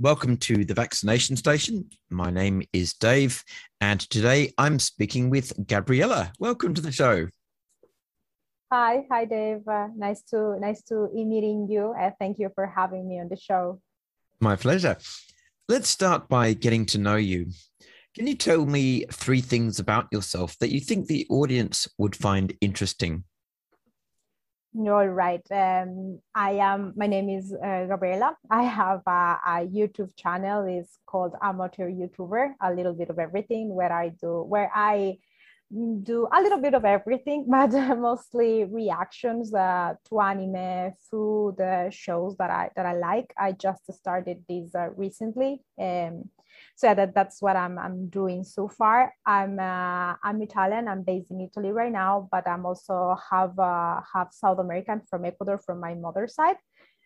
Welcome to the vaccination station. My name is Dave, and today I'm speaking with Gabriela. Welcome to the show. Hi, hi, Dave. Uh, nice to nice to meeting you. Uh, thank you for having me on the show. My pleasure. Let's start by getting to know you. Can you tell me three things about yourself that you think the audience would find interesting? All right. Um, I am. My name is uh, Gabriela. I have a, a, YouTube channel. It's called Amateur YouTuber. A little bit of everything. Where I do, where I do a little bit of everything, but mostly reactions uh, to anime, food, uh, shows that I that I like. I just started this uh, recently. Um, so that that's what I'm I'm doing so far. I'm uh, I'm Italian. I'm based in Italy right now, but I'm also have uh, have South American from Ecuador from my mother's side.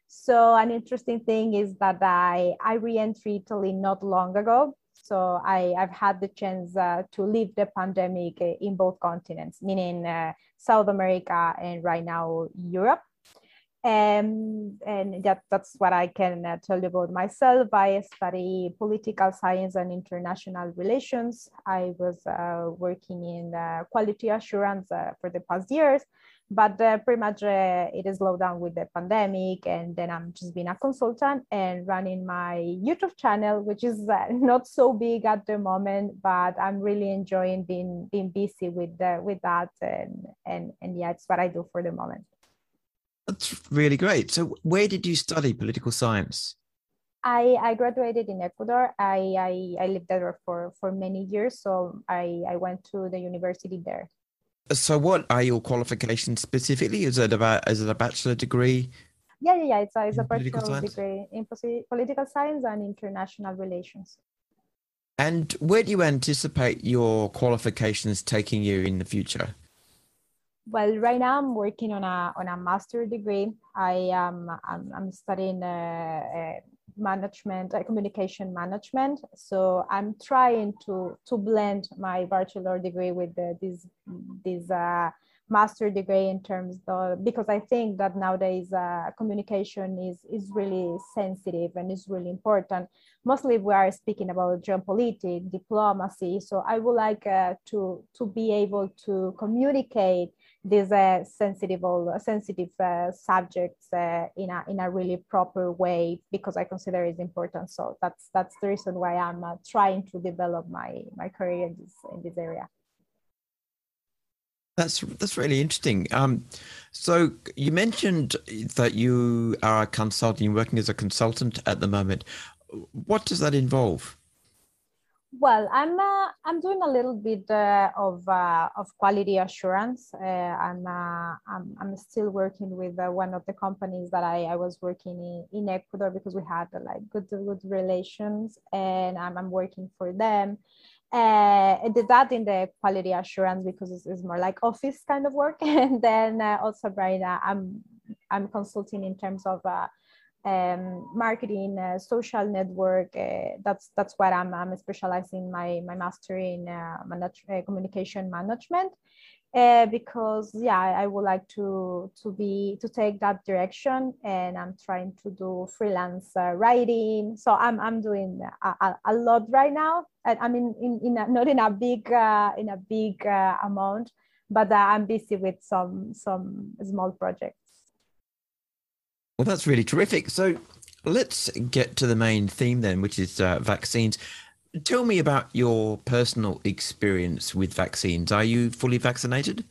So an interesting thing is that I I re-entered Italy not long ago. So I I've had the chance uh, to live the pandemic in both continents, meaning uh, South America and right now Europe. Um, and that, that's what I can uh, tell you about myself. I study political science and international relations. I was uh, working in uh, quality assurance uh, for the past years, but uh, pretty much uh, it is slowed down with the pandemic. And then I'm just being a consultant and running my YouTube channel, which is not so big at the moment, but I'm really enjoying being being busy with with that. And, and and yeah, it's what I do for the moment. That's really great. So, where did you study political science? I, I graduated in Ecuador. I, I, I lived there for, for many years. So, I, I went to the university there. So, what are your qualifications specifically? Is it about is it a bachelor degree? Yeah, yeah, yeah. It's a, it's a bachelor degree in political science and international relations. And where do you anticipate your qualifications taking you in the future? Well right now i'm working on a on a master degree. I am i'm, I'm studying uh, uh, management uh, communication management. So i'm trying to to blend my bachelor degree with the, this this uh, master degree in terms of because i think that nowadays uh, communication is is really sensitive and is really important. Mostly we are speaking about geopolitics diplomacy. So i would like uh, to to be able to communicate these uh, sensitive sensitive uh, subjects uh, in a in a really proper way because I consider it's important. So that's that's the reason why I'm uh, trying to develop my my career in this in this area. That's that's really interesting. Um, so you mentioned that you are you're working as a consultant at the moment. What does that involve? Well, I'm uh, I'm doing a little bit uh, of uh, of quality assurance. Uh, I'm, uh, I'm I'm still working with uh, one of the companies that I, I was working in, in Ecuador because we had like good good relations, and I'm, I'm working for them. I did that in the quality assurance because it's, it's more like office kind of work, and then also right now I'm I'm consulting in terms of um, marketing, uh, social network. Uh, that's that's what I'm, I'm specializing my my master in uh, manage, uh, communication management. Uh, because yeah, I would like to to be to take that direction, and I'm trying to do freelance uh, writing. So I'm I'm doing a, a, lot right now. I, I mean, in, in a, not in a big in a big amount, but I'm busy with some some small projects. Well, that's really terrific. So let's get to the main theme then, which is uh, vaccines. Tell me about your personal experience with vaccines. Are you fully vaccinated?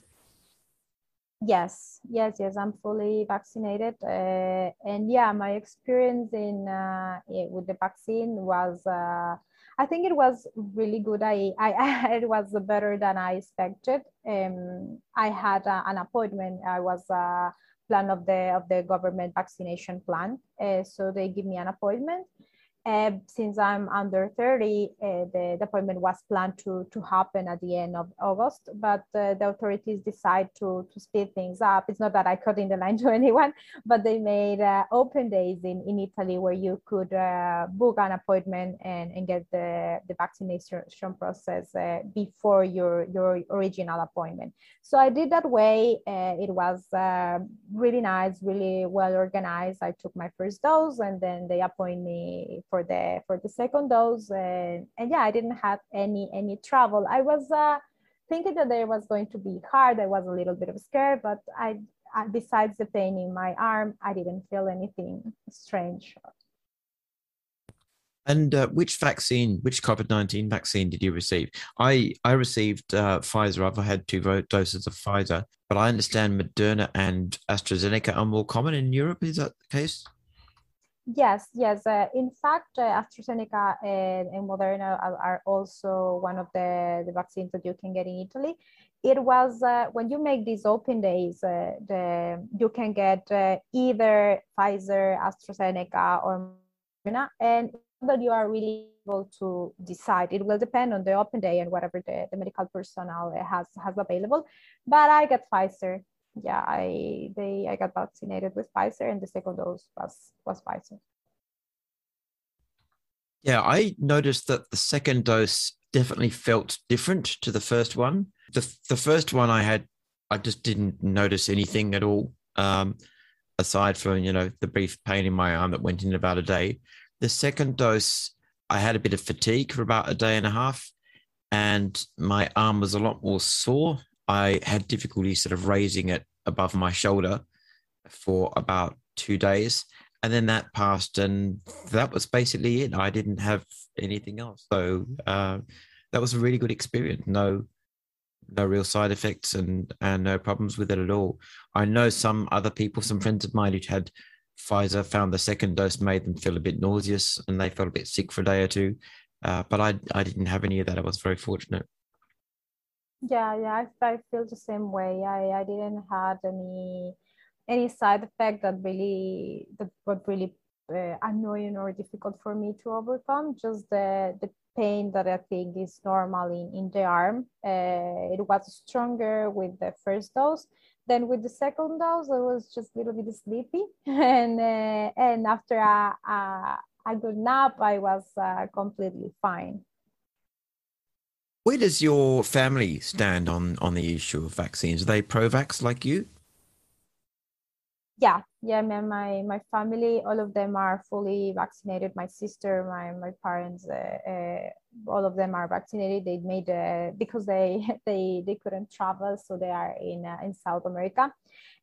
Yes, yes, yes. I'm fully vaccinated, uh, and yeah, my experience in uh, with the vaccine was. Uh, I think it was really good. I, I it was better than I expected. Um, I had uh, an appointment. I was uh, plan of the of the government vaccination plan. Uh, so they give me an appointment, uh, since I'm under 30, uh, the, the, appointment was planned to, to happen at the end of August, but uh, the authorities decide to, to speed things up. It's not that I cut in the line to anyone, but they made uh, open days in, in Italy where you could uh, book an appointment and, and get the, the vaccination process uh, before your, your original appointment. So I did that way. it was really nice, really well organized. I took my first dose and then they appoint me for the for the second dose and, and yeah i didn't have any any trouble i was uh, thinking that it was going to be hard i was a little bit of scared but i, I besides the pain in my arm i didn't feel anything strange and uh, which vaccine, which COVID nineteen vaccine did you receive? I I received uh, Pfizer. I've had two doses of Pfizer, but I understand Moderna and AstraZeneca are more common in Europe. Is that the case? Yes, yes. Uh, in fact, uh, AstraZeneca and, and, Moderna are, are, also one of the, the vaccines that you can get in Italy. It was uh, when you make these open days, uh, the, you can get uh, either Pfizer, AstraZeneca, or Moderna, and that you are really able to decide. It will depend on the open day and whatever the, the medical personnel has has available. But I get Pfizer yeah, I they I got vaccinated with Pfizer, and the second dose was was Pfizer. Yeah, I noticed that the second dose definitely felt different to the first one. The the first one I had, I just didn't notice anything at all, um, aside from you know the brief pain in my arm that went in about a day. The second dose, I had a bit of fatigue for about a day and a half, and my arm was a lot more sore I had difficulty sort of raising it above my shoulder for about two days. And then that passed, and that was basically it. I didn't have anything else. So uh, that was a really good experience. No, no real side effects and and no problems with it at all. I know some other people, some friends of mine who had Pfizer, found the second dose made them feel a bit nauseous and they felt a bit sick for a day or two. Uh, but I I didn't have any of that. I was very fortunate. Yeah, yeah, I, I feel the same way. I, I didn't have any any side effect that really that was really uh, annoying or difficult for me to overcome. Just the the pain that I think is normal in, in the arm. Uh, it was stronger with the first dose. Then with the second dose, I was just a little bit sleepy, and uh, and after a, a, a good nap, I was uh, completely fine. Where does your family stand on on the issue of vaccines? Are they pro-vax like you? Yeah, yeah. My my, my family, all of them are fully vaccinated. My sister, my my parents, uh, uh, all of them are vaccinated. They made uh, because they they they couldn't travel, so they are in uh, in South America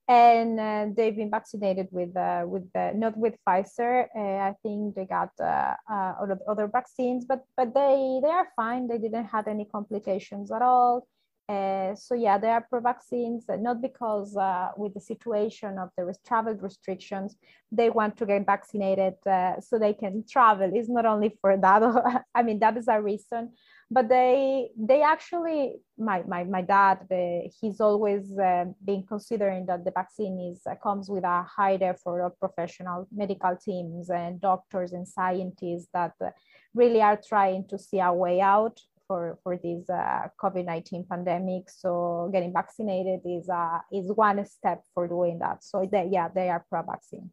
and uh, they've been vaccinated with uh, with uh, not with Pfizer. Uh, I think they got uh, uh, other, vaccines, but but they they are fine. They didn't have any complications at all. so yeah, they are pro vaccines, not because with the situation of the travel restrictions, they want to get vaccinated so they can travel. It's not only for that. I mean, that is a reason but they they actually my my, my dad the, he's always uh, been considering that the vaccine is uh, comes with a high effort of professional medical teams and doctors and scientists that uh, really are trying to see a way out for for this uh, covid-19 pandemic. So getting vaccinated is uh, is one step for doing that. So they, yeah they are pro vaccine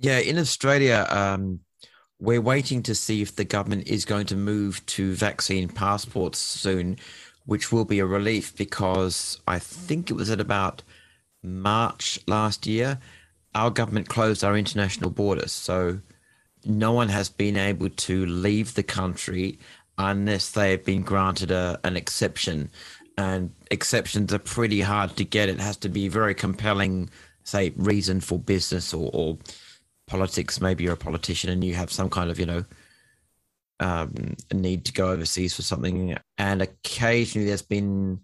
yeah in australia um we're waiting to see if the government is going to move to vaccine passports soon, which will be a relief because I think it was at about March last year, our government closed our international borders. So no one has been able to leave the country unless they have been granted a, an exception. And exceptions are pretty hard to get. It has to be very compelling, say, reason for business or, or politics, maybe you're a politician and you have some kind of, you know, um, need to go overseas for something. And occasionally there's been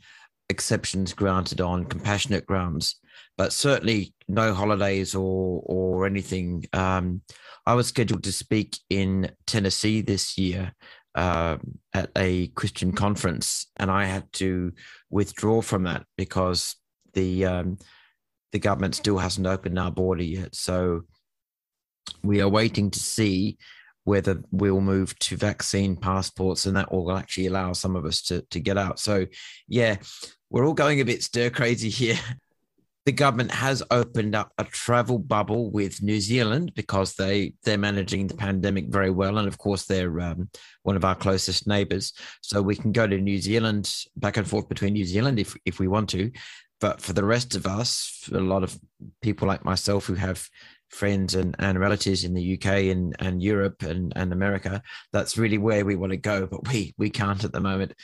exceptions granted on compassionate grounds, but certainly no holidays or or anything. Um, I was scheduled to speak in Tennessee this year uh, at a Christian conference, and I had to withdraw from that because the um, the government still hasn't opened our border yet. So we are waiting to see whether we'll move to vaccine passports and that will actually allow some of us to, to get out. So, yeah, we're all going a bit stir crazy here. The government has opened up a travel bubble with New Zealand because they they're managing the pandemic very well, and of course they're um, one of our closest neighbours. So we can go to New Zealand back and forth between New Zealand if if we want to, but for the rest of us, a lot of people like myself who have friends and, and relatives in the UK and, and Europe and, and America. That's really where we want to go, but we we can't at the moment.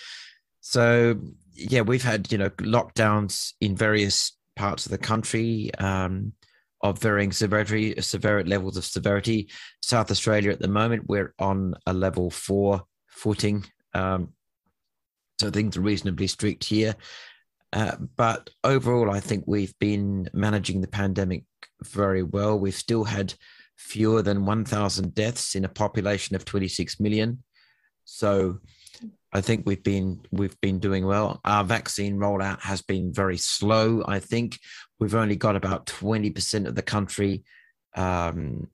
So yeah, we've had you know lockdowns in various parts of the country um, of varying severity, severe levels of severity. South Australia at the moment we're on a level four footing, um, so things are reasonably strict here. Uh, but overall, I think we've been managing the pandemic very well. We've still had fewer than 1,000 deaths in a population of 26 million. So I think we've been we've been doing well. Our vaccine rollout has been very slow. I think we've only got about 20% of the country um,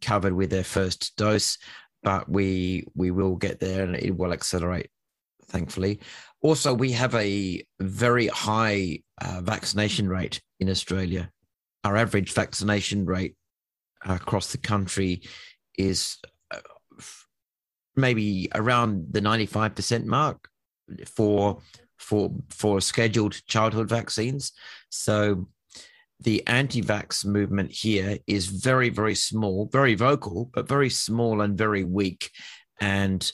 covered with their first dose, but we we will get there and it will accelerate, thankfully. Also, we have a very high uh, vaccination rate in Australia. Our average vaccination rate across the country is uh, maybe around the 95% mark for for for scheduled childhood vaccines. So the anti-vax movement here is very very small very vocal but very small and very weak. And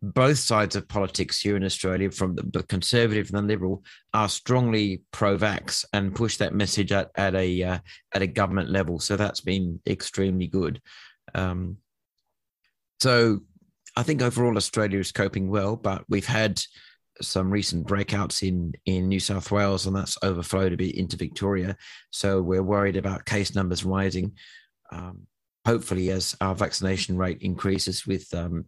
both sides of politics here in Australia, from the, the conservative and the liberal, are strongly pro-vax and push that message at, at a uh, at a government level. So that's been extremely good. Um, so I think overall Australia is coping well, but we've had some recent breakouts in in New South Wales, and that's overflowed a bit into Victoria. So we're worried about case numbers rising. Um, hopefully, as our vaccination rate increases with um,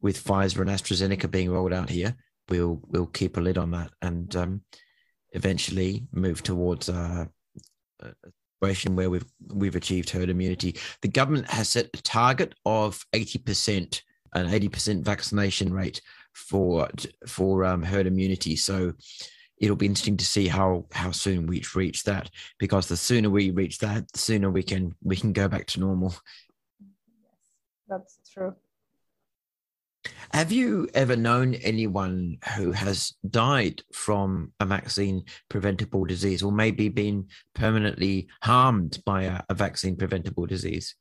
with Pfizer and AstraZeneca being rolled out here, we'll we'll keep a lid on that and um, eventually move towards uh, a situation where we've we've achieved herd immunity. The government has set a target of eighty percent, an eighty percent vaccination rate for for um, herd immunity. So it'll be interesting to see how how soon we reach that because the sooner we reach that, the sooner we can we can go back to normal. yes That's true. Have you ever known anyone who has died from a vaccine preventable disease or maybe been permanently harmed by a, a vaccine preventable disease?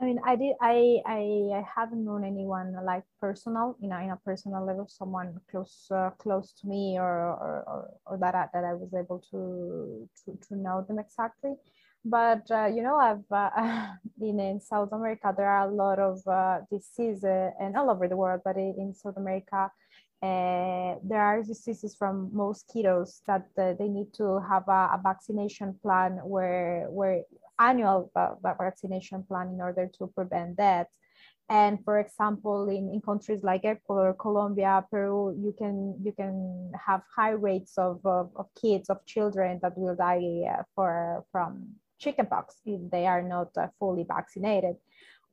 I mean, I did. I, I I haven't known anyone like personal, you know, in a personal level, someone close uh, close to me, or or, or, or that I, that I was able to, to to know them exactly but uh, you know i've uh, been in south america. There are a lot of uh, diseases and all over the world but in south america uh, there are diseases from mosquitoes that uh, they need to have a, a, vaccination plan where where annual uh, vaccination plan in order to prevent that and for example in, in countries like ecuador colombia peru you can you can have high rates of, of, of kids of children that will die for from chickenpox if they are not uh, fully vaccinated.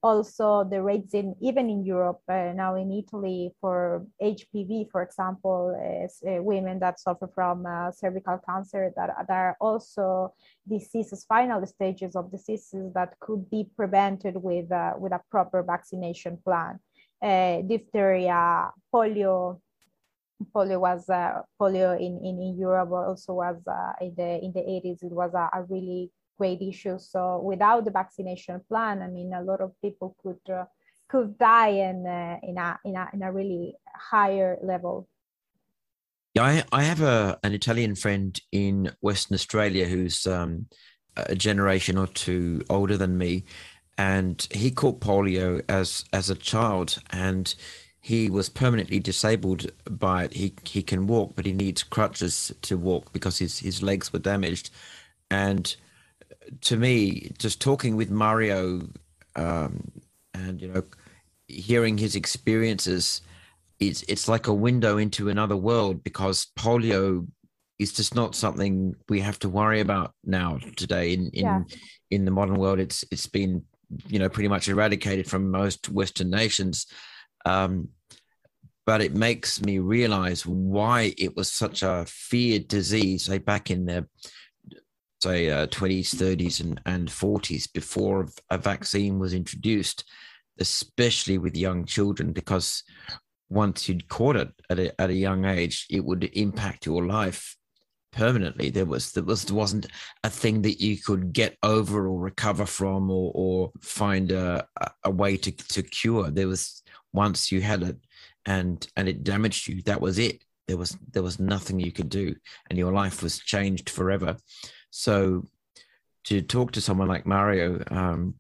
Also, the rates in even in Europe uh, now in Italy for HPV, for example, is uh, women that suffer from uh, cervical cancer that, that are also diseases, final stages of diseases that could be prevented with uh, with a proper vaccination plan. Uh, diphtheria, polio, polio was uh, polio in, in, in Europe also was uh, in the in the 80s it was a, a really great issue. So without the vaccination plan, I mean, a lot of people could uh, could die in uh, in a in a in a really higher level. Yeah, I, I have a an Italian friend in Western Australia who's um, a generation or two older than me, and he caught polio as as a child, and he was permanently disabled by it. He he can walk, but he needs crutches to walk because his his legs were damaged, and to me, just talking with Mario um, and you know, hearing his experiences, it's it's like a window into another world because polio is just not something we have to worry about now today in in yeah. in the modern world. It's it's been you know, pretty much eradicated from most Western nations. Um, but it makes me realize why it was such a feared disease, say back in the say uh, 20s, 30s, and, and 40s before a vaccine was introduced, especially with young children, because once you'd caught it at a, at a young age, it would impact your life permanently. There was there was there wasn't a thing that you could get over or recover from or or find a a way to to cure. There was once you had it and and it damaged you, that was it. There was there was nothing you could do, and your life was changed forever. So to talk to someone like Mario, um,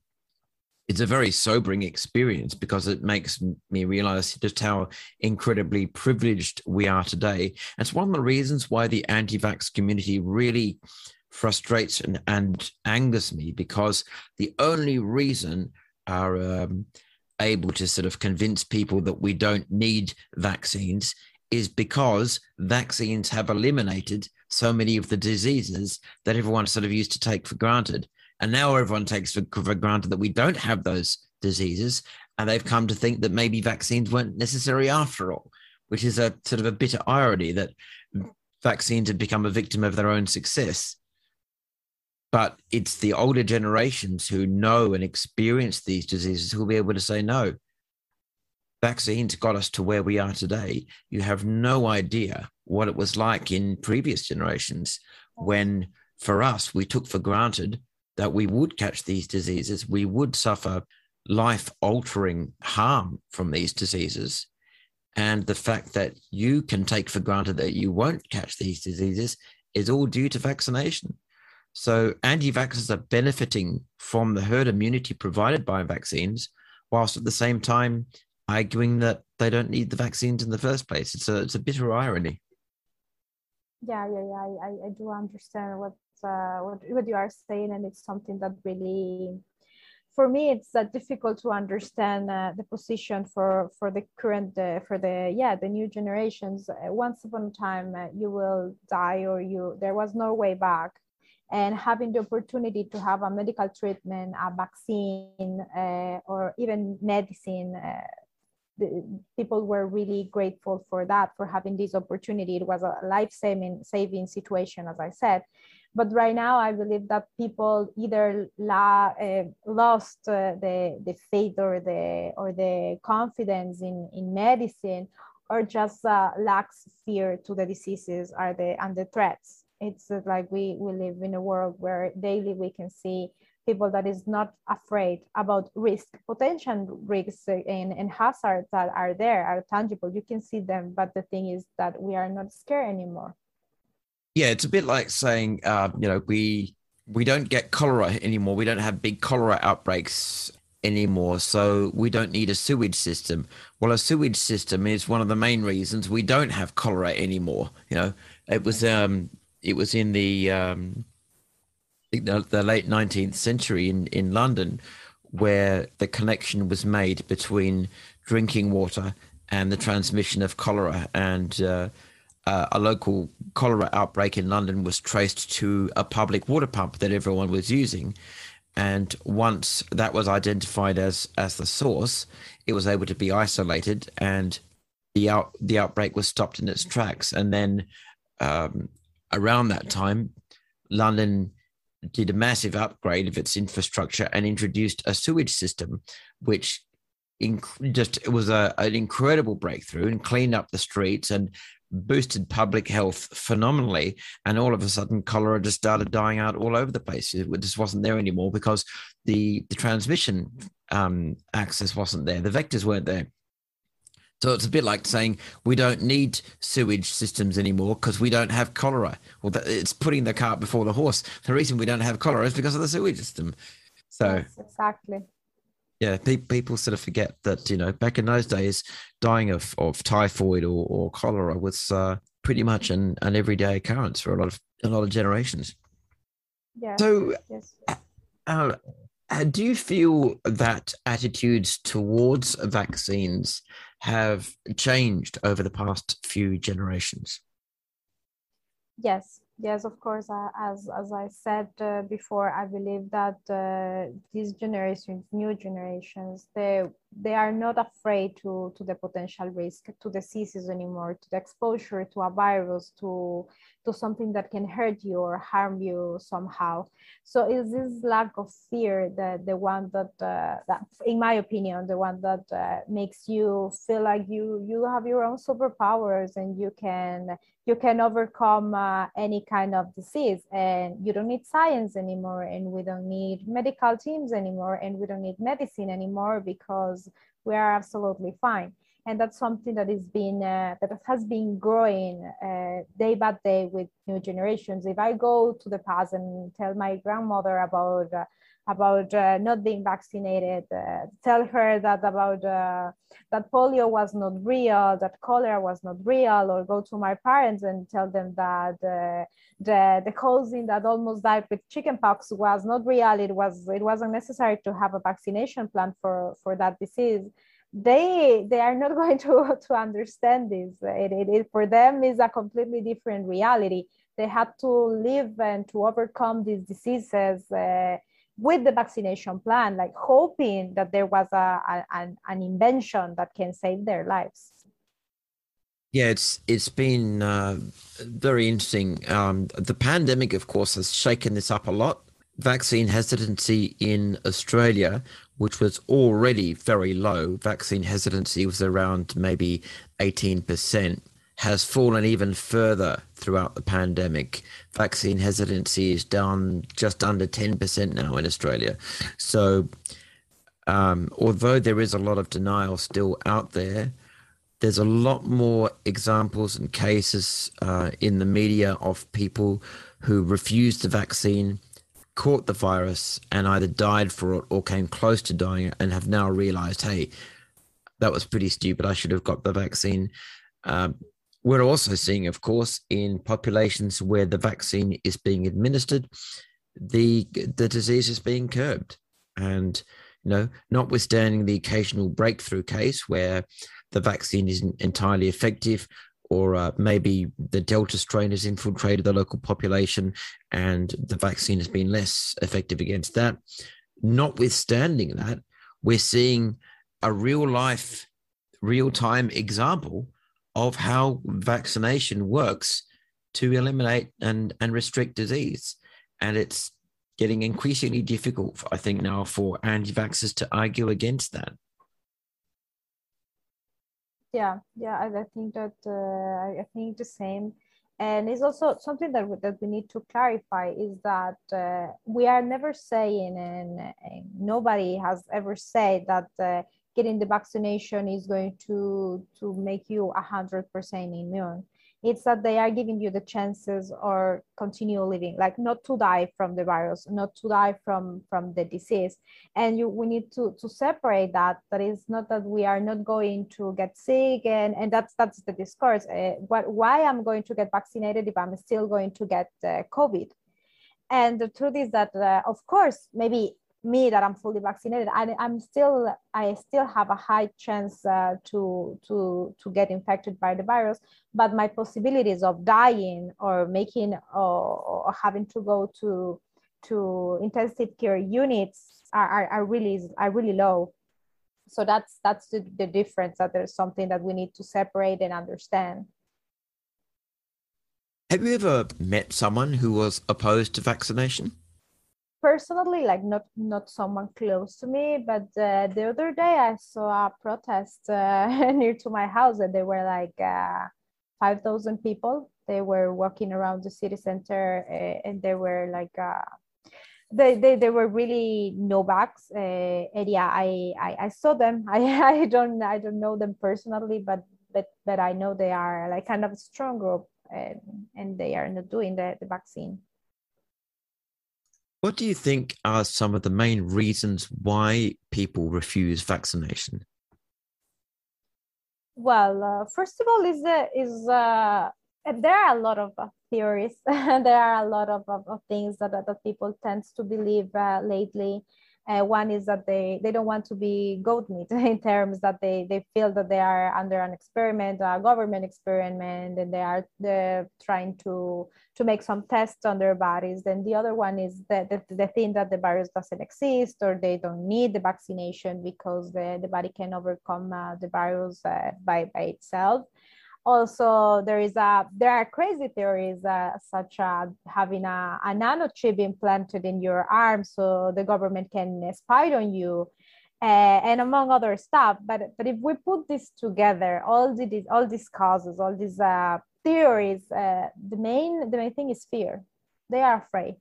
it's a very sobering experience because it makes me realize just how incredibly privileged we are today. It's one of the reasons why the anti vax community really frustrates and, and angers me because the only reason are um, able to sort of convince people that we don't need vaccines is because vaccines have eliminated so many of the diseases that everyone sort of used to take for granted. And now everyone takes for, for granted that we don't have those diseases. And they've come to think that maybe vaccines weren't necessary after all, which is a sort of a bitter irony that vaccines have become a victim of their own success. But it's the older generations who know and experience these diseases who will be able to say, no, vaccines got us to where we are today. You have no idea what it was like in previous generations when, for us, we took for granted that we would catch these diseases, we would suffer life altering harm from these diseases. And the fact that you can take for granted that you won't catch these diseases is all due to vaccination. So, anti vaxxers are benefiting from the herd immunity provided by vaccines, whilst at the same time arguing that they don't need the vaccines in the first place. It's a it's a bitter irony. Yeah, yeah, yeah. I, I do understand what uh, what what you are saying, and it's something that really, for me, it's uh, difficult to understand uh, the position for for the current uh, for the yeah the new generations. Uh, once upon a time, uh, you will die, or you there was no way back and having the opportunity to have a medical treatment, a vaccine, uh, or even medicine uh, the, people were really grateful for that, for having this opportunity. It was a life saving saving situation, as I said. But right now, I believe that people either la, uh, lost uh, the the faith or the or the confidence in in medicine, or just uh, lacks fear to the diseases are the and the threats. It's like we we live in a world where daily we can see people that is not afraid about risk, potential risks and, and hazards that are there, are tangible. You can see them, but the thing is that we are not scared anymore. Yeah, it's a bit like saying, uh, you know, we we don't get cholera anymore. We don't have big cholera outbreaks anymore, so we don't need a sewage system. Well, a sewage system is one of the main reasons we don't have cholera anymore. You know, it was um, it was in the um, the, the late 19th century in, in London, where the connection was made between drinking water and the transmission of cholera. And uh, uh, a local cholera outbreak in London was traced to a public water pump that everyone was using. And once that was identified as as the source, it was able to be isolated, and the out the outbreak was stopped in its tracks. And then um, around that time, London did a massive upgrade of its infrastructure and introduced a sewage system, which inc- just it was a, an incredible breakthrough and cleaned up the streets and boosted public health phenomenally. And all of a sudden, cholera just started dying out all over the place. It just wasn't there anymore because the the transmission um, access wasn't there. The vectors weren't there. So it's a bit like saying we don't need sewage systems anymore because we don't have cholera. Well, it's putting the cart before the horse. The reason we don't have cholera is because of the sewage system. So yes, exactly. Yeah, pe- people sort of forget that you know back in those days, dying of, of typhoid or, or cholera was uh, pretty much an, an everyday occurrence for a lot of a lot of generations. Yeah. So, yes. Uh, uh, do you feel that attitudes towards vaccines have changed over the past few generations? Yes, yes, of course. Uh, as as I said uh, before, I believe that uh, these generations, new generations, they they are not afraid to to the potential risk to diseases anymore, to the exposure to a virus, to to something that can hurt you or harm you somehow. So is this lack of fear the the one that uh, that, in my opinion, the one that uh, makes you feel like you you have your own superpowers and you can you can overcome uh, any kind of disease and you don't need science anymore and we don't need medical teams anymore and we don't need medicine anymore because we are absolutely fine. And that's something being uh, that has been growing uh, day by day with new generations. If i go to the past and tell my grandmother about uh, about uh, not being vaccinated, uh, tell her that about uh, that polio was not real, that cholera was not real, or go to my parents and tell them that uh, the the cousin that almost died with chickenpox was not real. It was it wasn't necessary to have a vaccination plan for for that disease. They they are not going to to understand this. It, it, it for them is a completely different reality. They had to live and to overcome these diseases uh, with the vaccination plan, like hoping that there was a, a an, an invention that can save their lives. Yeah, it's it's been uh, very interesting. Um, the pandemic, of course, has shaken this up a lot. Vaccine hesitancy in Australia, which was already very low, vaccine hesitancy was around maybe eighteen percent has fallen even further throughout the pandemic. Vaccine hesitancy is down just under 10% now in Australia. So, um, although there is a lot of denial still out there, there's a lot more examples and cases uh, in the media of people who refused the vaccine, caught the virus, and either died for it or came close to dying and have now realized, hey, that was pretty stupid. I should have got the vaccine. Um, we're also seeing, of course, in populations where the vaccine is being administered, the the disease is being curbed, and you know, notwithstanding the occasional breakthrough case where the vaccine isn't entirely effective, or uh, maybe the Delta strain has infiltrated the local population and the vaccine has been less effective against that. Notwithstanding that, we're seeing a real life, real time example of how vaccination works to eliminate and, and restrict disease. And it's getting increasingly difficult, I think, now for anti vaxxers to argue against that. Yeah, yeah, I, I think that uh, I think the same. And it's also something that we, that we need to clarify is that uh, we are never saying, and, and, nobody has ever said that uh, getting the vaccination is going to to make you 100% immune. It's that they are giving you the chances or continue living like not to die from the virus not to die from from the disease. And you we need to to separate that. That is not that we are not going to get sick and and that's that's the discourse. Uh, what why i'm going to get vaccinated if i'm still going to get uh, covid? And the truth is that uh, of course maybe me that I'm fully vaccinated, I, I'm still I still have a high chance uh, to to to get infected by the virus, but my possibilities of dying or making or, or having to go to to intensive care units are, are, are really are really low. So that's that's the, the difference. That there's something that we need to separate and understand. Have you ever met someone who was opposed to vaccination? Personally like not not someone close to me but uh, the other day i saw a protest uh, near to my house and there were like uh, 5000 people. They were walking around the city center uh, and they were like uh, they, they, they were really no vax uh, and yeah I, I i saw them. I i don't i don't know them personally but but but i know they are like kind of a strong group and and they are not doing the, the vaccine what do you think are some of the main reasons why people refuse vaccination? Well, uh, first of all, is uh, is uh, there are a lot of uh, theories. there are a lot of, of, of, things that that people tend to believe uh, lately, Uh, one is that they, they don't want to be goat meat in terms that they, they feel that they are under an experiment, a government experiment, and they are trying to, to make some tests on their bodies. Then the other one is that the, the thing that the virus doesn't exist or they don't need the vaccination because the, the body can overcome uh, the virus uh, by, by itself also there is a there are crazy theories uh, such as having a, a nanochip implanted in your arm so the government can spy on you uh, and among other stuff. But but if we put this together all these all these causes all these uh, theories uh, the main the main thing is fear. They are afraid.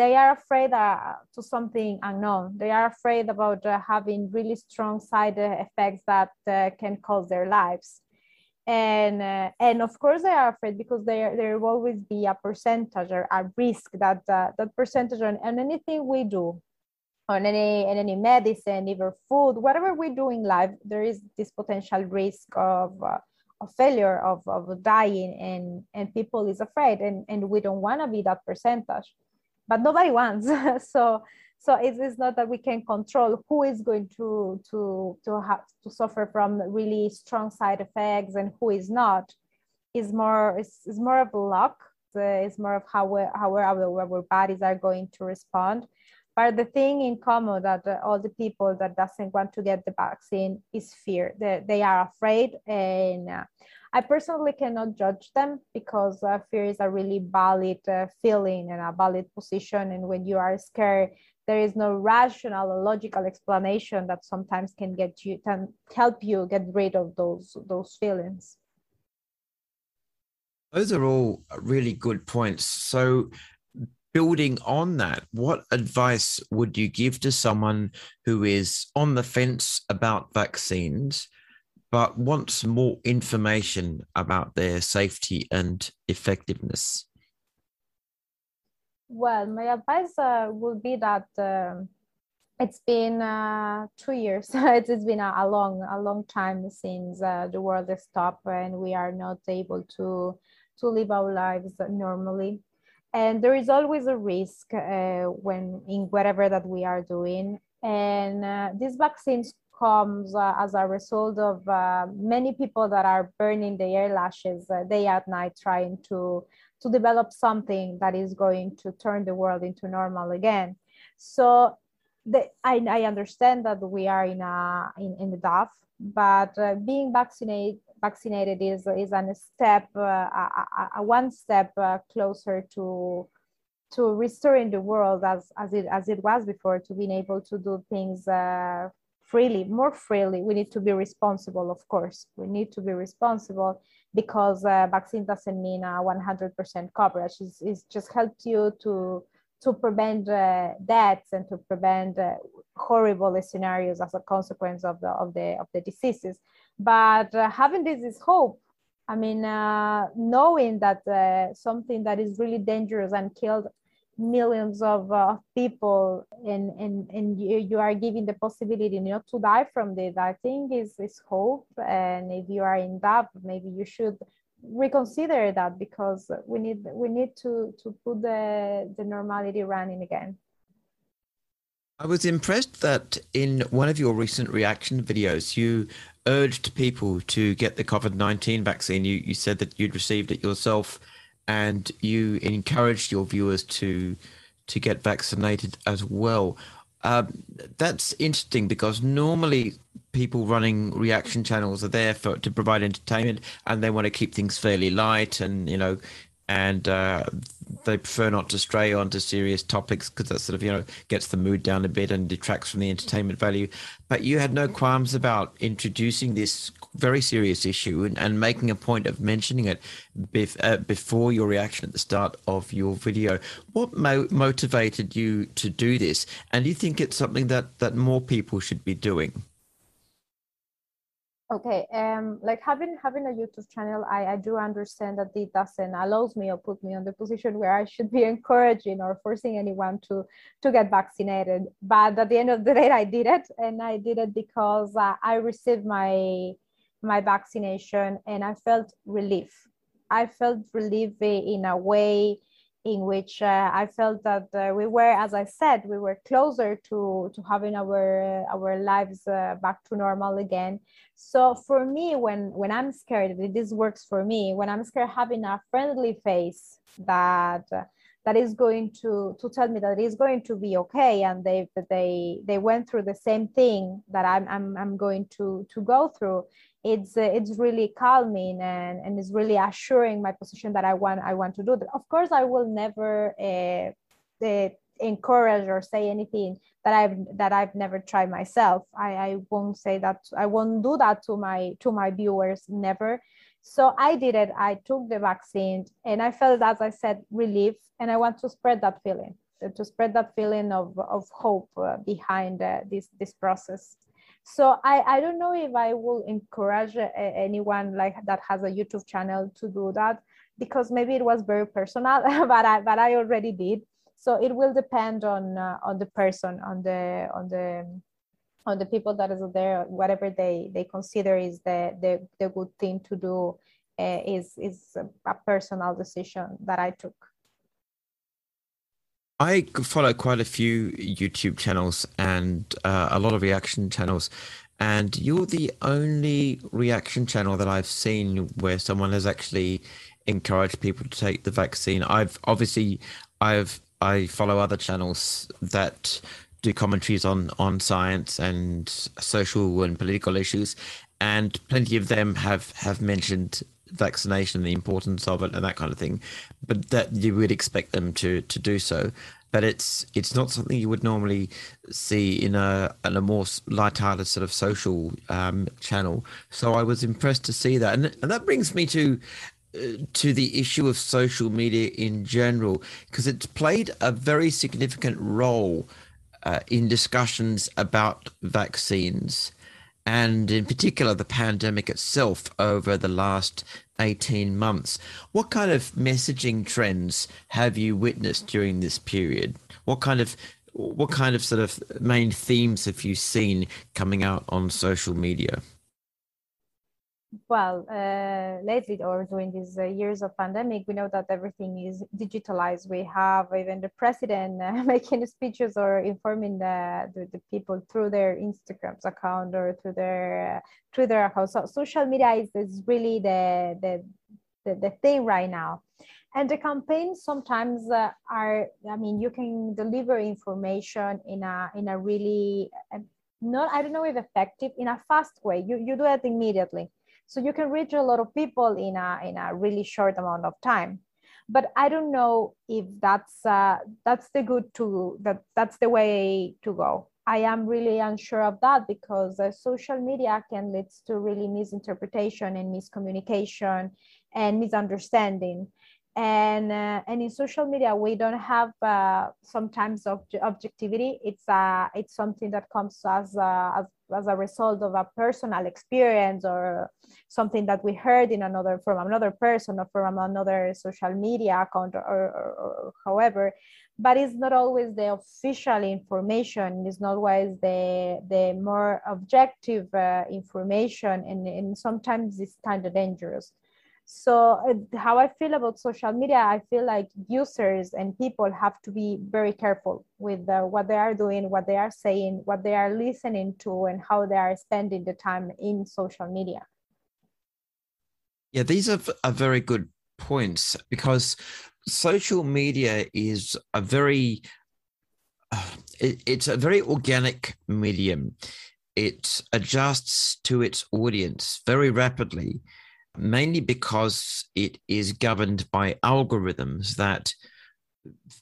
They are afraid uh, to something unknown. They are afraid about uh, having really strong side effects that can cause their lives and uh, and of course they are afraid because there there will always be a percentage or a risk that uh, that percentage on, on anything we do on any on any medicine even food whatever we do in life there is this potential risk of uh, of failure of, of dying and and people is afraid and and we don't want to be that percentage. But nobody wants. So so it's, it's not that we can control who is going to to to have to suffer from really strong side effects and who is not. Is more is, is more of luck. It's more of how we, how our, our bodies are going to respond. But the thing in common that all the people that doesn't want to get the vaccine is fear. They, they are afraid and uh, i personally cannot judge them because uh, fear is a really valid uh, feeling and a valid position. And when you are scared there is no rational or logical explanation that sometimes can get you can help you get rid of those those feelings. Those are all really good points. So building on that what advice would you give to someone who is on the fence about vaccines but wants more information about their safety and effectiveness well, my advice uh, would be that um, it's been uh, two years. it's, been a, a, long, a long time since uh, the world has stopped and we are not able to to live our lives normally. And there is always a risk uh, when in whatever that we are doing. And uh, these vaccines comes uh, as a result of many people that are burning their eyelashes day and night trying to to develop something that is going to turn the world into normal again. So the, I, I understand that we are in a in, in the DAF, but uh, being vaccinated vaccinated is is a step uh, a, a, one step uh, closer to to restoring the world as as it as it was before to being able to do things uh, freely more freely we need to be responsible of course we need to be responsible because uh, vaccine doesn't mean a 100% coverage. It's, it's, just helped you to to prevent uh, deaths and to prevent uh, horrible scenarios as a consequence of the of the of the diseases. But uh, having this is hope. I mean, uh, knowing that uh, something that is really dangerous and killed millions of uh, people and, and, and you, you are giving the possibility not to die from this. I think is, is hope. And if you are in doubt maybe you should reconsider that because we need we need to to put the the normality running again. I was impressed that in one of your recent reaction videos you urged people to get the covid-19 vaccine. You you said that you'd received it yourself and you encouraged your viewers to to get vaccinated as well. Um, that's interesting because normally people running reaction channels are there for to provide entertainment and they want to keep things fairly light and you know and uh, they prefer not to stray onto serious topics because that sort of you know gets the mood down a bit and detracts from the entertainment value. But you had no qualms about introducing this very serious issue and, and making a point of mentioning it bef- uh, before your reaction at the start of your video. What mo- motivated you to do this? And do you think it's something that that more people should be doing? Okay um like having having a youtube channel i i do understand that it doesn't allows me or put me on the position where i should be encouraging or forcing anyone to to get vaccinated. But at the end of the day i did it and i did it because uh, i received my my vaccination and i felt relief. I felt relief in a way in which uh, I felt that uh, we were, as I said, we were closer to, to having our, uh, our lives uh, back to normal again. So for me, when, when I'm scared, this works for me, when I'm scared having a friendly face that, that is going to, to tell me that it is going to be okay and they, they, they went through the same thing that I'm, I'm, I'm going to, to go through, it's uh, it's really calming and, and it's really assuring my position that I want I want to do that. Of course, I will never uh, uh, encourage or say anything that I've that I've never tried myself. I, I won't say that I won't do that to my to my viewers never. So I did it. I took the vaccine and I felt, as I said, relief. And I want to spread that feeling, to spread that feeling of, of hope uh, behind uh, this this process so I, I don't know if I will encourage uh, anyone like that has a YouTube channel to do that because maybe it was very personal, but I but I already did. So it will depend on uh, on the person, on the on the on the people that is there, whatever they they consider is the the, the good thing to do uh, is is a personal decision that I took. I follow quite a few YouTube channels and uh, a lot of reaction channels, and you're the only reaction channel that I've seen where someone has actually encouraged people to take the vaccine. I've obviously I've I follow other channels that do commentaries on on science and social and political issues, and plenty of them have have mentioned vaccination, the importance of it, and that kind of thing. But that you would expect them to to do so. But it's it's not something you would normally see in a in a more light-hearted sort of social um, channel. So I was impressed to see that, and, and that brings me to uh, to the issue of social media in general, because it's played a very significant role uh, in discussions about vaccines and in particular the pandemic itself over the last 18 months. What kind of messaging trends have you witnessed during this period? What kind of what kind of sort of main themes have you seen coming out on social media? Well, uh, lately or during these uh, years of pandemic, we know that everything is digitalized. We have even the president uh, making speeches or informing the, the, the, people through their Instagrams account or through their uh, Twitter account. So social media is, is really the, the, the, the thing right now. And the campaigns sometimes uh, are, I mean, you can deliver information in a, in a really, uh, not, I don't know if effective, in a fast way. You, you do it immediately so you can reach a lot of people in a, in a really short amount of time. But I don't know if that's uh, that's the good to that that's the way to go. I am really unsure of that because uh, social media can lead to really misinterpretation and miscommunication and misunderstanding and uh, and in social media we don't have uh, sometimes of objectivity it's uh it's something that comes as a, as, as a result of a personal experience or something that we heard in another from another person or from another social media account or, or, or however. But it's not always the official information. It's not always the the more objective uh, information. And, and sometimes it's kind of dangerous so uh, how i feel about social media i feel like users and people have to be very careful with uh, what they are doing what they are saying what they are listening to and how they are spending the time in social media. Yeah these are, are very good points because social media is a very uh, it, it's a very organic medium. It adjusts to its audience very rapidly mainly because it is governed by algorithms that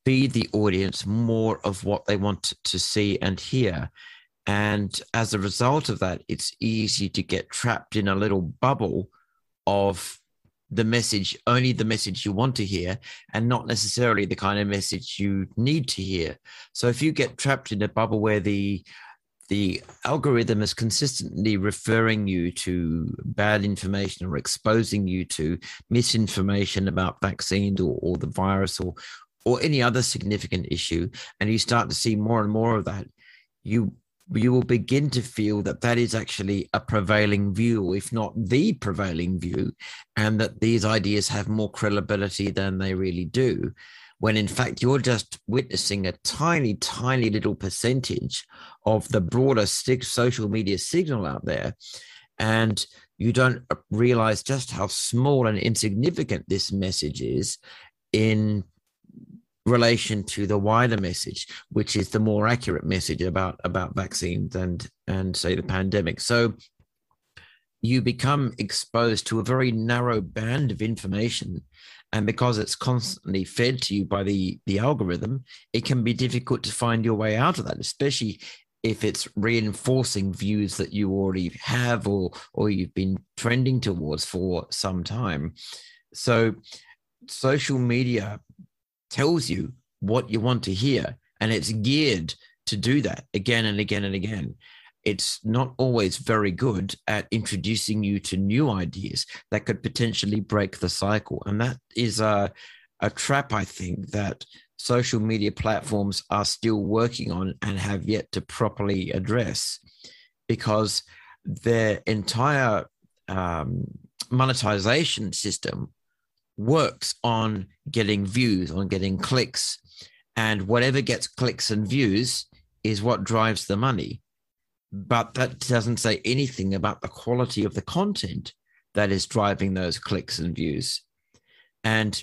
feed the audience more of what they want to see and hear. And as a result of that, it's easy to get trapped in a little bubble of the message, only the message you want to hear, and not necessarily the kind of message you need to hear. So if you get trapped in a bubble where the the algorithm is consistently referring you to bad information or exposing you to misinformation about vaccines or, or the virus or or any other significant issue and you start to see more and more of that you you will begin to feel that that is actually a prevailing view if not the prevailing view and that these ideas have more credibility than they really do when in fact you're just witnessing a tiny, tiny little percentage of the broader social media signal out there. And you don't realize just how small and insignificant this message is in relation to the wider message, which is the more accurate message about about vaccines and and say the pandemic. So you become exposed to a very narrow band of information and because it's constantly fed to you by the the algorithm it can be difficult to find your way out of that especially if it's reinforcing views that you already have or or you've been trending towards for some time. So social media tells you what you want to hear and it's geared to do that again and again and again it's not always very good at introducing you to new ideas that could potentially break the cycle. And that is a, a trap, I think, that social media platforms are still working on and have yet to properly address because their entire um, monetization system works on getting views, on getting clicks. And whatever gets clicks and views is what drives the money but that doesn't say anything about the quality of the content that is driving those clicks and views. And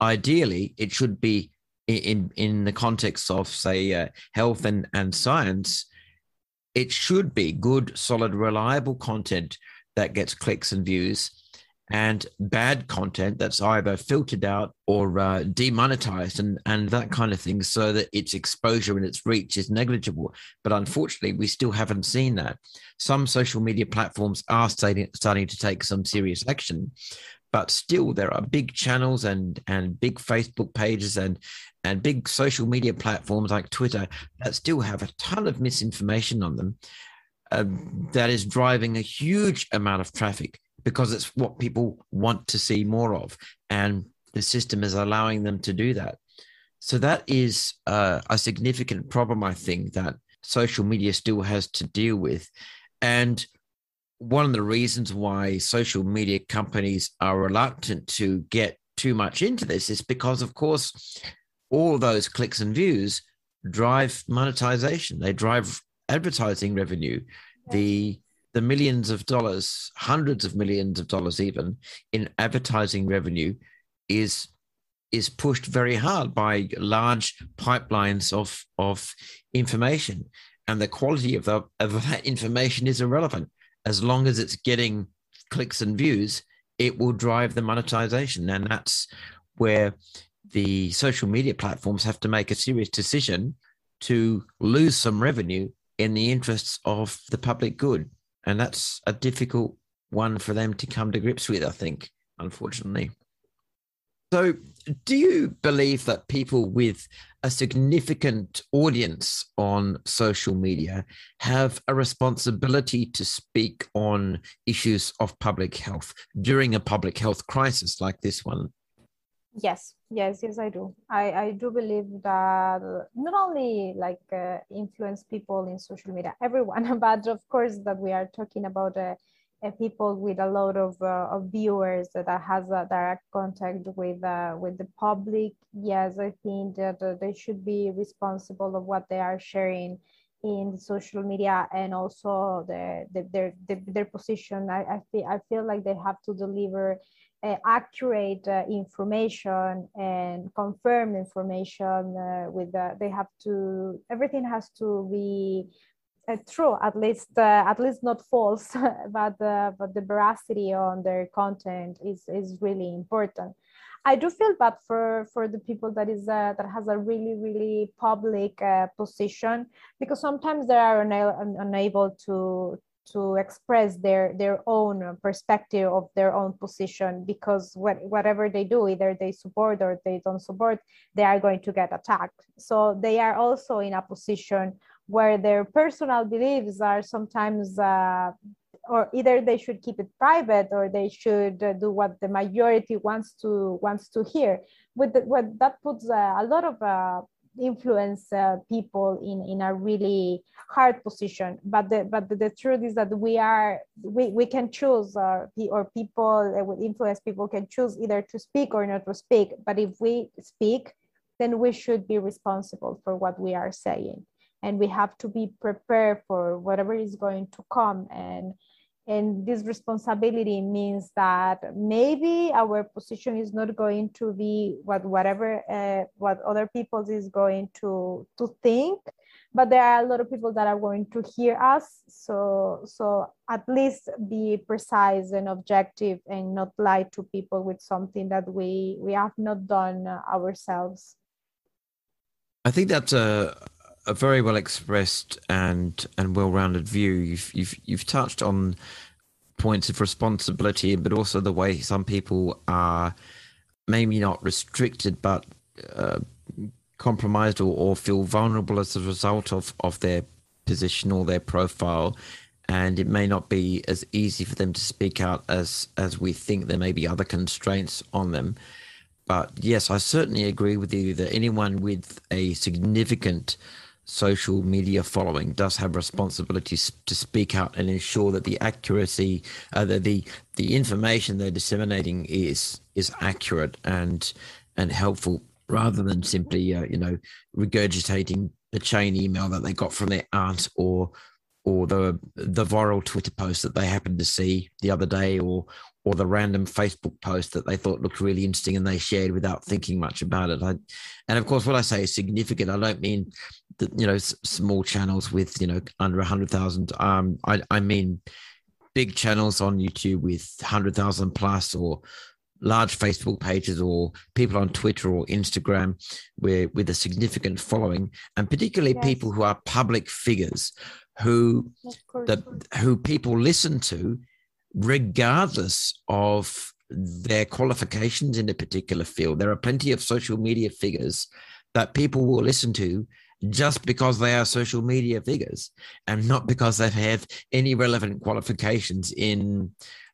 ideally, it should be in in the context of say uh, health and and science. It should be good, solid, reliable content that gets clicks and views and bad content that's either filtered out or uh, demonetized and, and that kind of thing so that its exposure and its reach is negligible. But unfortunately, we still haven't seen that. Some social media platforms are starting, starting to take some serious action, but still there are big channels and, and big Facebook pages and, and big social media platforms like Twitter that still have a ton of misinformation on them. Uh, that is driving a huge amount of traffic because it's what people want to see more of. And the system is allowing them to do that. So that is uh, a significant problem, I think, that social media still has to deal with. And one of the reasons why social media companies are reluctant to get too much into this is because, of course, all those clicks and views drive monetization, they drive advertising revenue. The the millions of dollars, hundreds of millions of dollars even in advertising revenue is is pushed very hard by large pipelines of of information. And the quality of, the, of that information is irrelevant. As long as it's getting clicks and views it will drive the monetization. And that's where the social media platforms have to make a serious decision to lose some revenue in the interests of the public good and that's a difficult one for them to come to grips with, I think, unfortunately. So, do you believe that people with a significant audience on social media have a responsibility to speak on issues of public health during a public health crisis like this one? Yes, yes, yes, I do. I, I do believe that not only like uh, influence people in social media, everyone, but of course that we are talking about uh, uh, people with a lot of, uh, of viewers that has a direct contact with uh, with the public. Yes, I think that uh, they should be responsible of what they are sharing in social media and also the, the their, the, their position. I, I feel I feel like they have to deliver uh, accurate uh, information and confirmed information uh, with the, they have to everything has to be uh, true at least uh, at least not false but uh, but the veracity on their content is is really important. I do feel bad for for the people that is that has a really really public position because sometimes they are una- unable to to express their their own perspective of their own position because what, whatever they do either they support or they don't support they are going to get attacked. So they are also in a position where their personal beliefs are sometimes uh, or either they should keep it private or they should uh, do what the majority wants to wants to hear. With the, what that puts uh, a lot of uh, influence uh, people in in a really hard position. But the but the, the truth is that we are we, we can choose uh, or people with influence people can choose either to speak or not to speak. But if we speak then we should be responsible for what we are saying. And we have to be prepared for whatever is going to come. And and this responsibility means that maybe our position is not going to be what whatever uh, what other people is going to to think but there are a lot of people that are going to hear us. So so at least be precise and objective and not lie to people with something that we we have not done ourselves. I think that's a a very well expressed and and well rounded view. You've you've you've touched on points of responsibility, but also the way some people are maybe not restricted, but uh, compromised or, or feel vulnerable as a result of of their position or their profile. And it may not be as easy for them to speak out as as we think. There may be other constraints on them. But yes, I certainly agree with you that anyone with a significant social media following does have responsibilities to speak out and ensure that the accuracy, uh, the, the the information they're disseminating is is accurate and and helpful, rather than simply uh, you know regurgitating the chain email that they got from their aunt or or the the viral Twitter post that they happened to see the other day, or or the random Facebook post that they thought looked really interesting and they shared without thinking much about it. I, and of course, what I say is significant. I don't mean that you know small channels with you know under a hundred thousand. Um, I I mean big channels on YouTube with hundred thousand plus or large Facebook pages or people on Twitter or Instagram where with a significant following, and particularly yes. people who are public figures who that who people listen to regardless of their qualifications in a particular field. There are plenty of social media figures that people will listen to just because they are social media figures and not because they have any relevant qualifications in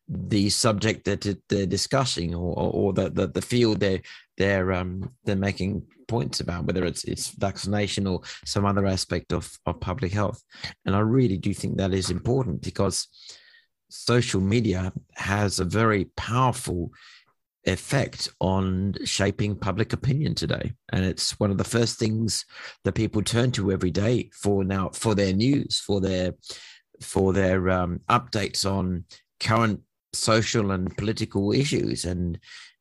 the subject that they're discussing or, or the, the, the field they're they're um they're making points about whether it's it's vaccination or some other aspect of of public health. And i really do think that is important because social media has a very powerful effect on shaping public opinion today. And it's one of the first things that people turn to every day for now for their news for their for their um, updates on current social and political issues and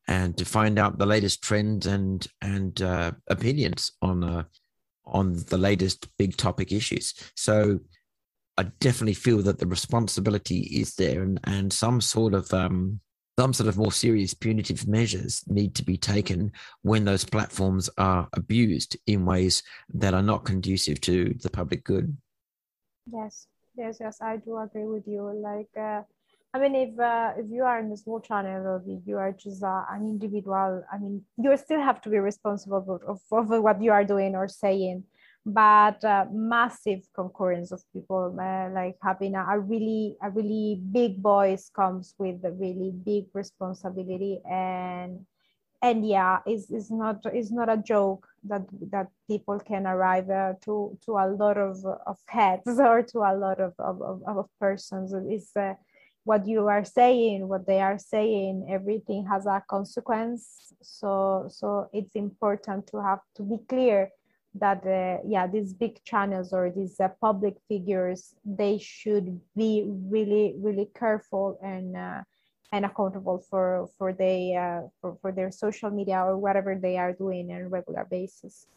and to find out the latest trends and and uh, opinions on uh, on the latest big topic issues. So I definitely feel that the responsibility is there, and and some sort of um, some sort of more serious punitive measures need to be taken when those platforms are abused in ways that are not conducive to the public good. Yes, yes, yes, I do agree with you. Like, uh, I mean, if uh, if you are in a small channel or you are just uh, an individual, I mean, you still have to be responsible of, of what you are doing or saying but uh, massive concurrence of people uh, like having a, a, really a really big voice comes with a really big responsibility. And and yeah it's, it's not it's not a joke that that people can arrive uh, to to a lot of of heads or to a lot of of, of, of persons. It's uh, what you are saying what they are saying everything has a consequence. So so it's important to have to be clear that uh, yeah these big channels or these uh, public figures they should be really really careful and uh, and accountable for for they uh, for, for their social media or whatever they are doing on a regular basis.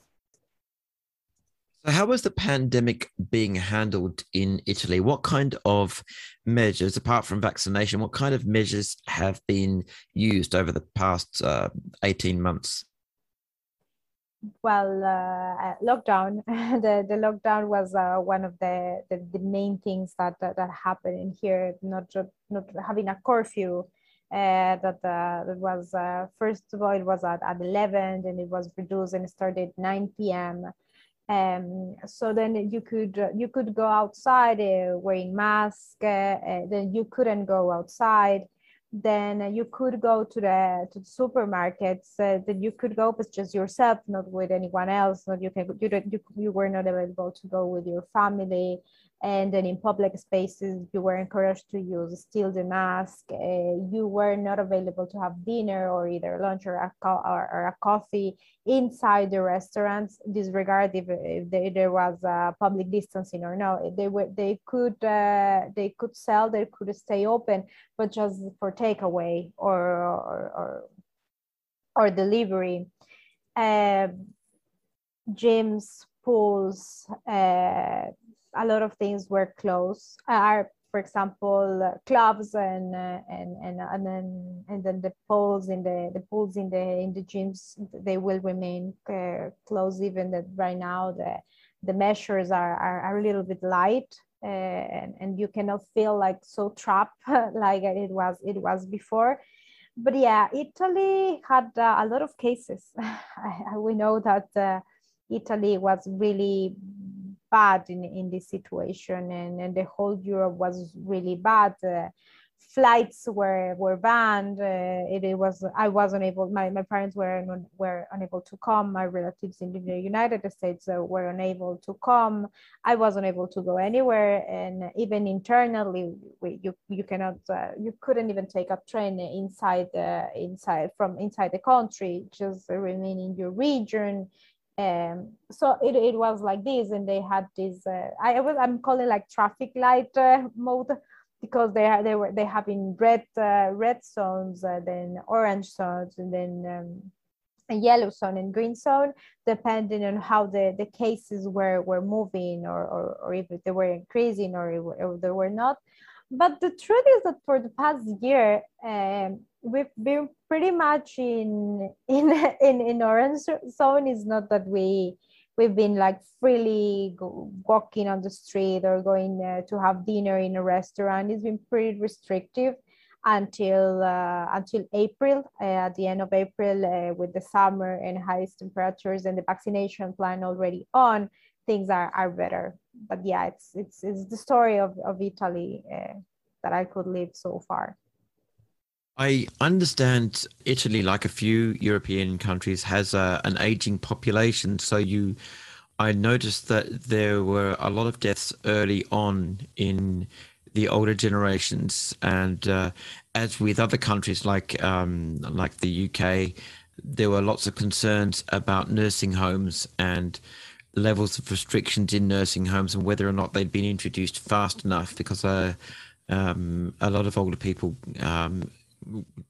So how was the pandemic being handled in italy? What kind of measures apart from vaccination what kind of measures have been used over the past uh, 18 months well, uh, lockdown, the, the lockdown was uh, one of the, the, the, main things that, that, that happened in here, not, not having a curfew. Uh, that uh, that was uh, first of all it was at, at 11 and it was reduced and started 9 p.m um, so then you could uh, you could go outside uh, wearing mask uh, then you couldn't go outside then you could go to the to the supermarkets uh, that you could go but just yourself not with anyone else not you can you, you, you were not available to go with your family and then in public spaces you were encouraged to use still the mask. Uh, you were not available to have dinner or either lunch or a, co- or, or a coffee inside the restaurants. Disregard if, if they, there was a public distancing or no. They were they could uh, they could sell they could stay open but just for takeaway or or or, or delivery. Uh, gyms pools uh, a lot of things were closed. Are for example, clubs and uh, and and and then and then the pools in the the pools in the in the gyms they will remain uh, closed even that right now the the measures are are, are a little bit light uh, and and you cannot feel like so trapped like it was it was before but yeah italy had uh, a lot of cases we know that uh, italy was really bad in, in this situation and, and the whole Europe was really bad. Uh, flights were were banned. Uh, it, it, was I wasn't able. My, my parents were were unable to come. My relatives in the United States uh, were unable to come. I wasn't able to go anywhere, and even internally, we, you you cannot uh, you couldn't even take a train inside the inside from inside the country. Just remain in your region um, so it, it was like this and they had this uh, I was I'm calling like traffic light uh, mode because they they were they have in red uh, red zones uh, then orange zones and then um, yellow zone and green zone depending on how the, the cases were were moving or, or, or if they were increasing or if they were not. But the truth is that for the past year um, we've been pretty much in in in in orange zone is not that we we've been like freely walking on the street or going uh, to have dinner in a restaurant. It's been pretty restrictive until uh, until April uh, at the end of April uh, with the summer and highest temperatures and the vaccination plan already on things are, are better. But yeah it's it's it's the story of, of Italy uh, that I could live so far I understand Italy, like a few European countries, has a, an aging population. So you, I noticed that there were a lot of deaths early on in the older generations, and uh, as with other countries like um, like the UK, there were lots of concerns about nursing homes and levels of restrictions in nursing homes and whether or not they'd been introduced fast enough because uh, um, a lot of older people um,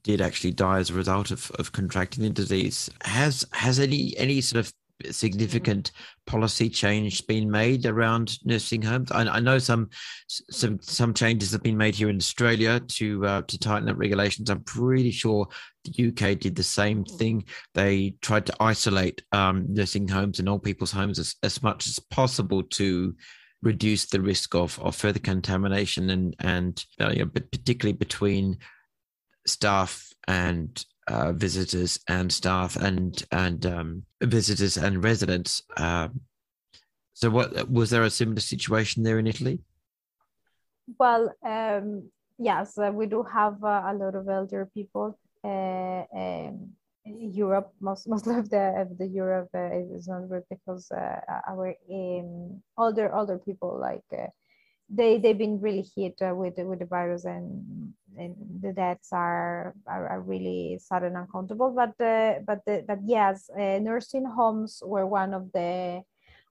did actually die as a result of, of contracting the disease. Has has any any sort of significant policy change been made around nursing homes? I, I, know some some some changes have been made here in Australia to uh, to tighten up regulations. I'm pretty sure the UK did the same thing. They tried to isolate um, nursing homes and old people's homes as, as much as possible to reduce the risk of, of further contamination and and uh, you know, particularly between staff and uh, visitors and staff and and um, visitors and residents. Um, so, what was there a similar situation there in Italy? Well, um, yes, uh, we do have uh, a lot of elder people. Uh, um, Europe, most most of the of the Europe uh, is not good because uh, our um, older older people like they they've been really hit with with the virus and and the deaths are, are, are really sad and uncountable. But uh, but the, but yes, uh, nursing homes were one of the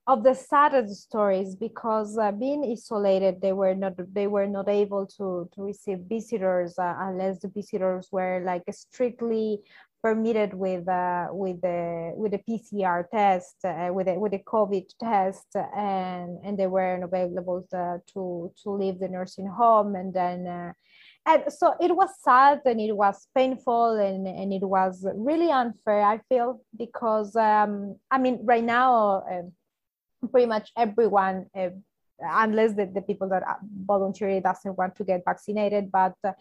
of the saddest stories because uh, being isolated, they were not they were not able to to receive visitors uh, unless the visitors were like strictly permitted with uh, with the with the PCR test uh, with the, with the COVID test and and they weren't available to to, to leave the nursing home. And then uh, and so it was sad and it was painful and, and it was really unfair i feel because um, i mean right now uh, pretty much everyone uh, unless the, the people that voluntarily doesn't want to get vaccinated but uh,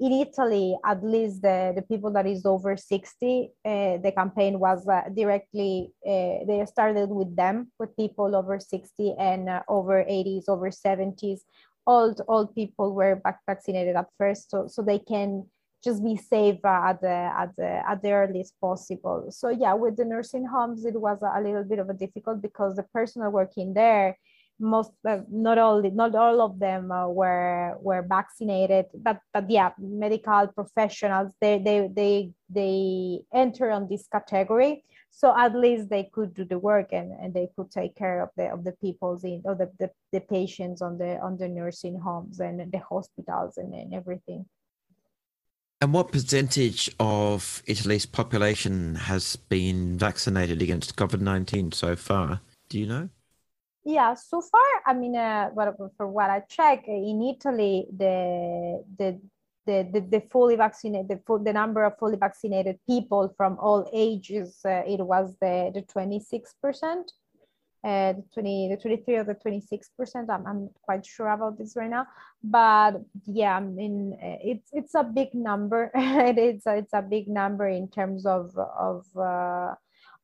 in italy at least the, the people that is over 60 uh, the campaign was uh, directly uh, they started with them with people over 60 and uh, over 80s over 70s old old people were vaccinated at first so, so they can just be safe uh, at the at the at the earliest possible. So yeah with the nursing homes it was a little bit of a difficult because the personnel working there most uh, not all not all of them uh, were were vaccinated but but yeah medical professionals they they they they enter on this category so at least they could do the work and, and they could take care of the of the people's in or the, the, the patients on the on the nursing homes and the hospitals and, and everything and what percentage of Italy's population has been vaccinated against COVID 19 so far? Do you know? Yeah, so far, I mean, uh, for what I check in Italy, the the the, the, the fully vaccinated the, full, the number of fully vaccinated people from all ages uh, it was the the 26 percent. Uh, the 20 the 23 or the 26 percent I'm, I'm quite sure about this right now. But yeah i mean uh, it's it's a big number. It is it's a big number in terms of of uh,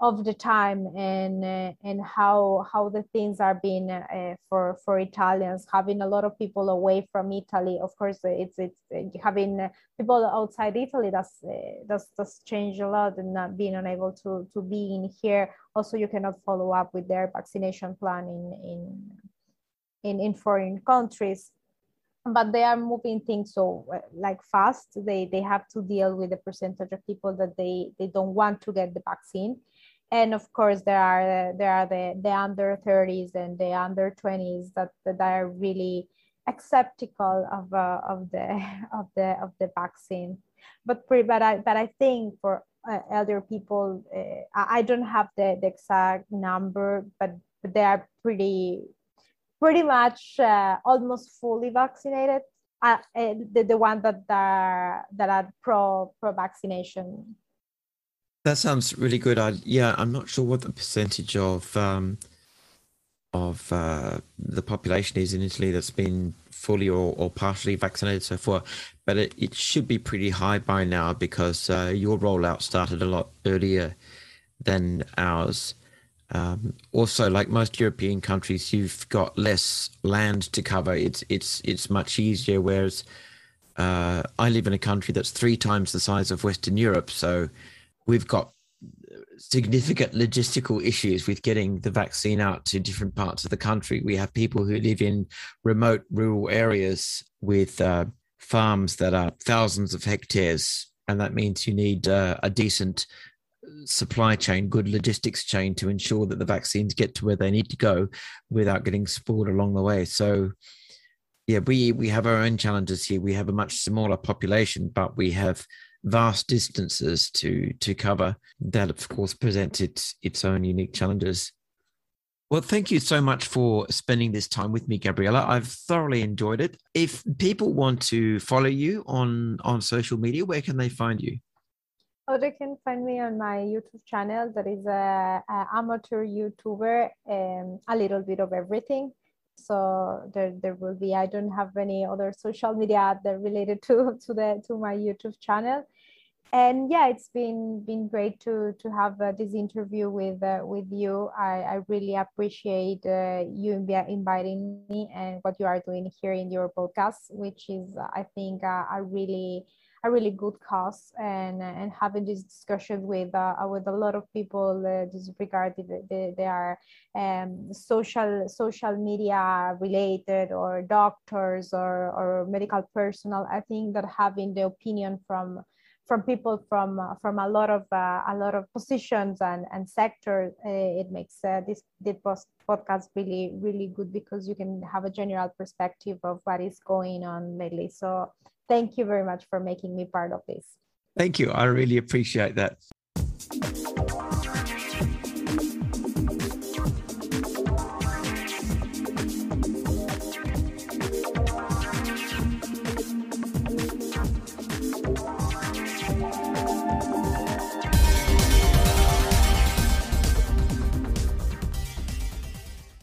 of the time and uh, and how how the things are being uh, for for Italians having a lot of people away from Italy. Of course it's it's uh, having people outside Italy that's uh, that's that's changed a lot and not being unable to to be in here. Also you cannot follow up with their vaccination plan in in in, in foreign countries. But they are moving things so uh, like fast. They they have to deal with the percentage of people that they they don't want to get the vaccine and of course there are there are the, the under 30s and the under 20s that, that are really skeptical of, uh, of the of the of the vaccine. But but I but I think for uh, elder people uh, I don't have the, the exact number but, but they are pretty pretty much uh, almost fully vaccinated. Uh, uh, the, the one that are that are pro pro vaccination that sounds really good. I yeah, I'm not sure what the percentage of um, of uh, the population is in Italy that's been fully or, or partially vaccinated so far, but it, it should be pretty high by now because uh, your rollout started a lot earlier than ours. Um, also, like most European countries, you've got less land to cover. It's it's it's much easier. Whereas uh, I live in a country that's three times the size of Western Europe, so we've got significant logistical issues with getting the vaccine out to different parts of the country. We have people who live in remote rural areas with uh, farms that are thousands of hectares, and that means you need uh, a decent supply chain, good logistics chain to ensure that the vaccines get to where they need to go without getting spoiled along the way. So, yeah, we we have our own challenges here. We have a much smaller population, but we have vast distances to to cover that of course presents its its own unique challenges. Well thank you so much for spending this time with me Gabriela. I've thoroughly enjoyed it. If people want to follow you on on social media where can they find you? Oh, they can find me on my YouTube channel. That is a, a amateur YouTuber, and a little bit of everything so there, there will be i don't have any other social media that related to to the to my youtube channel. And yeah it's been been great to to have uh, this interview with uh, with you. I i really appreciate uh, you inviting me and what you are doing here in your podcast which is i think uh, a really a really good cause and and having this discussion with uh, with a lot of people uh, disregarded they, are um, social social media related or doctors or or medical personnel. I think that having the opinion from from people from uh, from a lot of uh, a lot of positions and and sectors uh, it makes uh, this this podcast really really good because you can have a general perspective of what is going on lately. So thank you very much for making me part of this. Thank you. I really appreciate that.